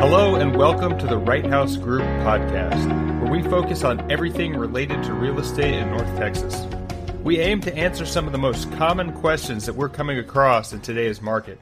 Hello, and welcome to the Right House Group podcast, where we focus on everything related to real estate in North Texas. We aim to answer some of the most common questions that we're coming across in today's market.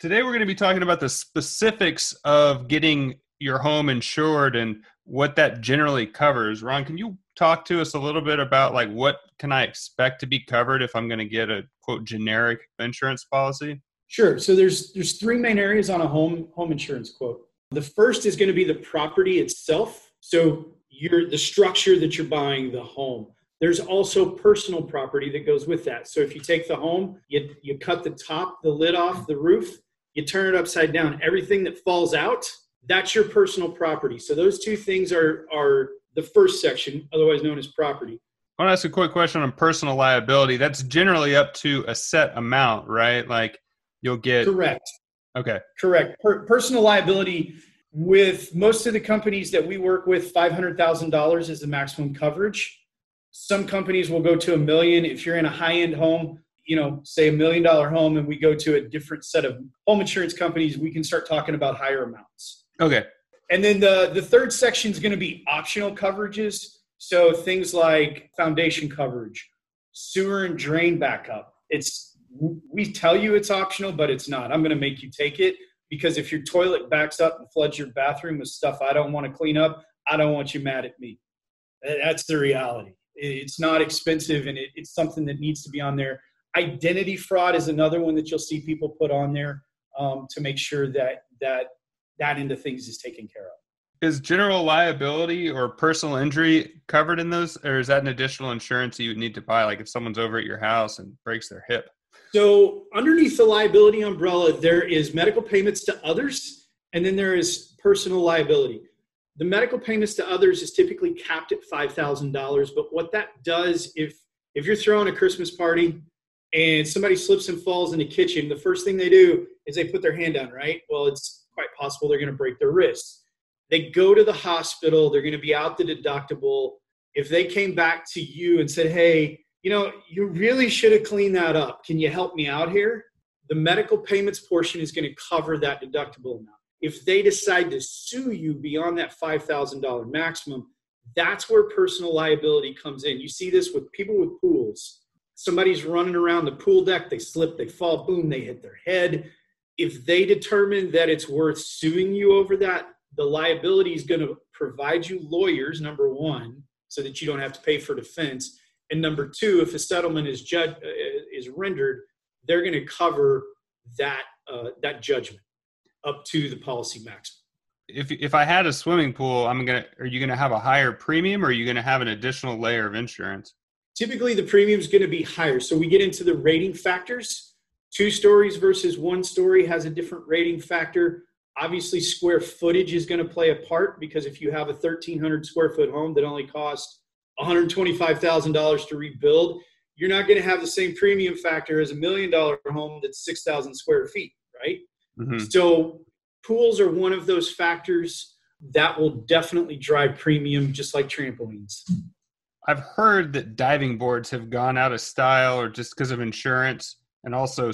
Today, we're going to be talking about the specifics of getting your home insured and what that generally covers. Ron, can you talk to us a little bit about like what can I expect to be covered if I'm going to get a quote generic insurance policy? Sure. So there's there's three main areas on a home home insurance quote. The first is going to be the property itself. So you're the structure that you're buying, the home. There's also personal property that goes with that. So if you take the home, you, you cut the top, the lid off the roof, you turn it upside down. Everything that falls out, that's your personal property. So those two things are are the first section, otherwise known as property. I want to ask a quick question on personal liability. That's generally up to a set amount, right? Like you'll get correct okay. Correct. Per- personal liability with most of the companies that we work with $500000 is the maximum coverage. Some companies will go to a million. If you're in a high-end home you know say a million dollar home and we go to a different set of home insurance companies we can start talking about higher amounts. Okay. And then the the third section is going to be optional coverages. So things like foundation coverage sewer and drain backup. It's we tell you it's optional, but it's not. I'm going to make you take it because if your toilet backs up and floods your bathroom with stuff I don't want to clean up, I don't want you mad at me. That's the reality. It's not expensive and it's something that needs to be on there. Identity fraud is another one that you'll see people put on there um, to make sure that that that end of things is taken care of. Is general liability or personal injury covered in those, or is that an additional insurance you would need to buy? Like if someone's over at your house and breaks their hip? So, underneath the liability umbrella, there is medical payments to others, and then there is personal liability. The medical payments to others is typically capped at $5,000, but what that does, if if you're throwing a Christmas party and somebody slips and falls in the kitchen, the first thing they do is they put their hand down, right? Well, it's quite possible they're going to break their wrist. They go to the hospital, they're going to be out the deductible. If they came back to you and said, hey, you know, you really should have cleaned that up. Can you help me out here? The medical payments portion is going to cover that deductible amount. If they decide to sue you beyond that $5,000 maximum, that's where personal liability comes in. You see this with people with pools. Somebody's running around the pool deck, they slip, they fall, boom, they hit their head. If they determine that it's worth suing you over that, the liability is going to provide you lawyers, number one, so that you don't have to pay for defense and number two, if a settlement is judge uh, is rendered, they're going to cover that uh, that judgment up to the policy maximum. If if I had a swimming pool, I'm gonna. Are you going to have a higher premium, or are you going to have an additional layer of insurance? Typically, the premium is going to be higher. So we get into the rating factors. Two stories versus one story has a different rating factor. Obviously, square footage is going to play a part because if you have a 1,300 square foot home that only costs $125,000 to rebuild, you're not going to have the same premium factor as a million dollar home that's 6,000 square feet, right? Mm-hmm. So pools are one of those factors that will definitely drive premium just like trampolines. I've heard that diving boards have gone out of style or just because of insurance and also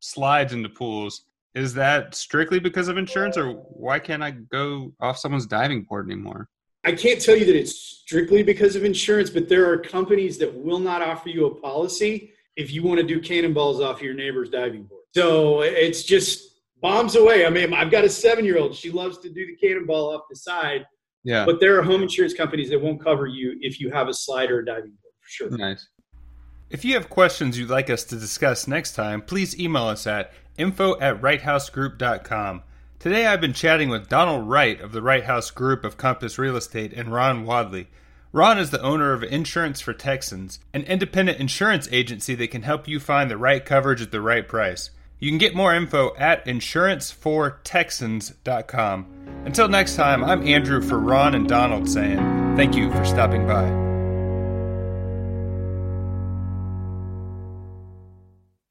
slides into pools. Is that strictly because of insurance or why can't I go off someone's diving board anymore? I can't tell you that it's strictly because of insurance, but there are companies that will not offer you a policy if you want to do cannonballs off your neighbor's diving board. So it's just bombs away. I mean, I've got a seven year old. She loves to do the cannonball off the side. Yeah. But there are home insurance companies that won't cover you if you have a slide or a diving board for sure. Nice. If you have questions you'd like us to discuss next time, please email us at info at righthousegroup.com. Today I've been chatting with Donald Wright of the Wright House Group of Compass Real Estate and Ron Wadley. Ron is the owner of Insurance for Texans, an independent insurance agency that can help you find the right coverage at the right price. You can get more info at insurancefortexans.com. Until next time, I'm Andrew for Ron and Donald saying thank you for stopping by.